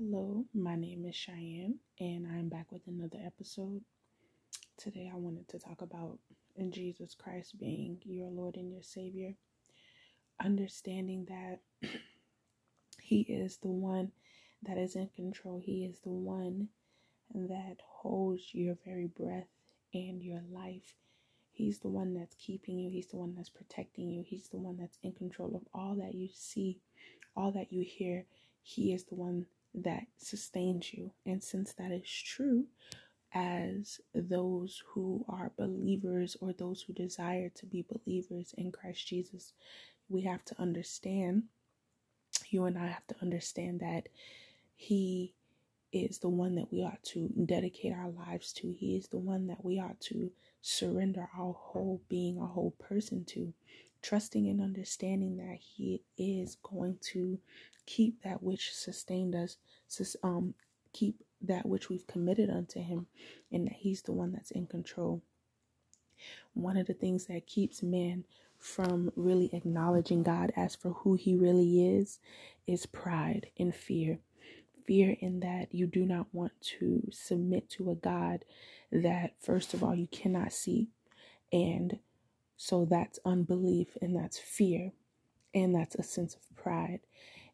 Hello, my name is Cheyenne, and I'm back with another episode. Today, I wanted to talk about in Jesus Christ being your Lord and your Savior, understanding that He is the one that is in control, He is the one that holds your very breath and your life. He's the one that's keeping you, He's the one that's protecting you, He's the one that's in control of all that you see, all that you hear. He is the one that sustains you. And since that is true, as those who are believers or those who desire to be believers in Christ Jesus, we have to understand, you and I have to understand that He is the one that we ought to dedicate our lives to. He is the one that we ought to surrender our whole being, our whole person to, trusting and understanding that He is going to keep that which sustained us, um, keep that which we've committed unto Him, and that He's the one that's in control. One of the things that keeps man from really acknowledging God as for who He really is is pride and fear. Fear in that you do not want to submit to a God that, first of all, you cannot see. And so that's unbelief and that's fear and that's a sense of pride.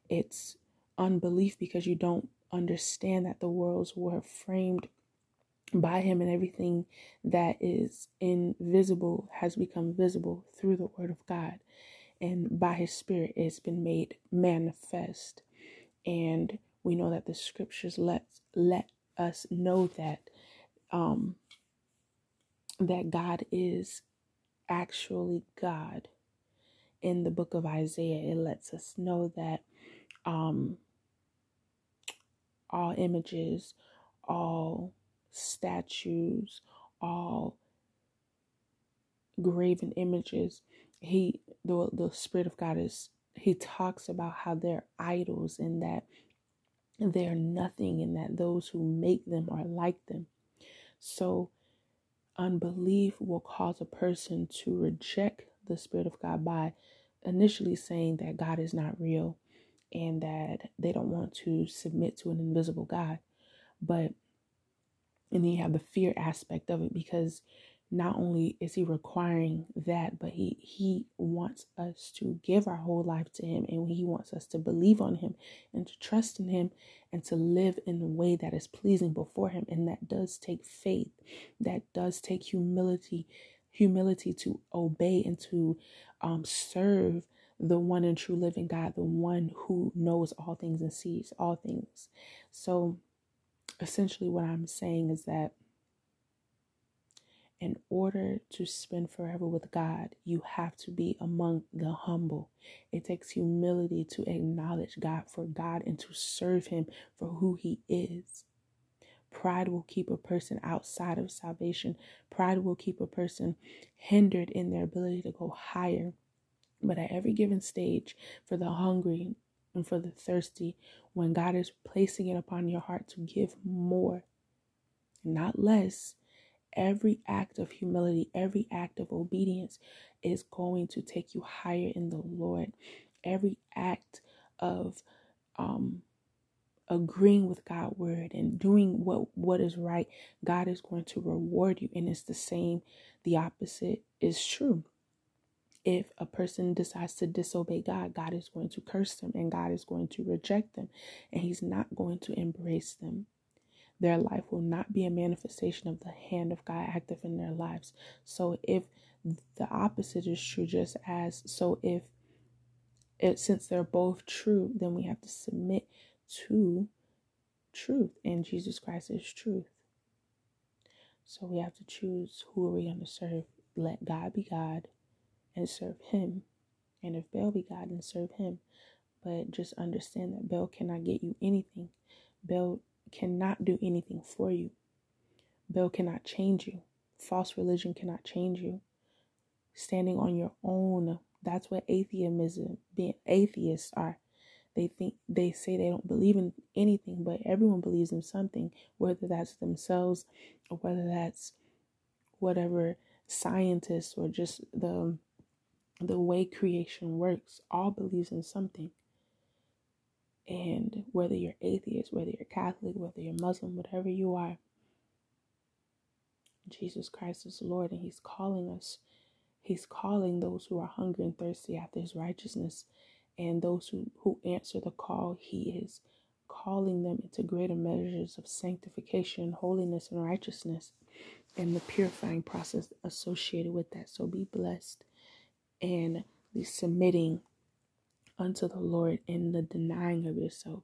It's unbelief because you don't understand that the worlds were framed by him and everything that is invisible has become visible through the word of God. And by his spirit it's been made manifest. And we know that the scriptures let let us know that um that God is actually God in the book of Isaiah it lets us know that um, all images, all statues, all graven images. He, the, the Spirit of God is, he talks about how they're idols and that they're nothing and that those who make them are like them. So, unbelief will cause a person to reject the Spirit of God by initially saying that God is not real and that they don't want to submit to an invisible God. But, and then you have the fear aspect of it because not only is he requiring that, but he he wants us to give our whole life to him and he wants us to believe on him and to trust in him and to live in a way that is pleasing before him. And that does take faith, that does take humility, humility to obey and to um, serve the one and true living God, the one who knows all things and sees all things. So essentially, what I'm saying is that in order to spend forever with God, you have to be among the humble. It takes humility to acknowledge God for God and to serve Him for who He is. Pride will keep a person outside of salvation. Pride will keep a person hindered in their ability to go higher. But at every given stage, for the hungry and for the thirsty, when God is placing it upon your heart to give more, not less, every act of humility, every act of obedience is going to take you higher in the Lord. Every act of um, agreeing with God's word and doing what what is right, God is going to reward you. And it's the same, the opposite is true if a person decides to disobey God, God is going to curse them and God is going to reject them and He's not going to embrace them. Their life will not be a manifestation of the hand of God active in their lives. So, if the opposite is true, just as so, if it since they're both true, then we have to submit to truth, and Jesus Christ is truth. So, we have to choose who are we going to serve. Let God be God and serve him. And if Baal be God, then serve him. But just understand that Baal cannot get you anything. Baal cannot do anything for you. Baal cannot change you. False religion cannot change you. Standing on your own, that's what atheism being atheists are. They think they say they don't believe in anything, but everyone believes in something, whether that's themselves or whether that's whatever scientists or just the the way creation works all believes in something. And whether you're atheist, whether you're Catholic, whether you're Muslim, whatever you are, Jesus Christ is Lord and He's calling us. He's calling those who are hungry and thirsty after His righteousness and those who, who answer the call. He is calling them into greater measures of sanctification, holiness, and righteousness, and the purifying process associated with that. So be blessed and be submitting unto the Lord in the denying of yourself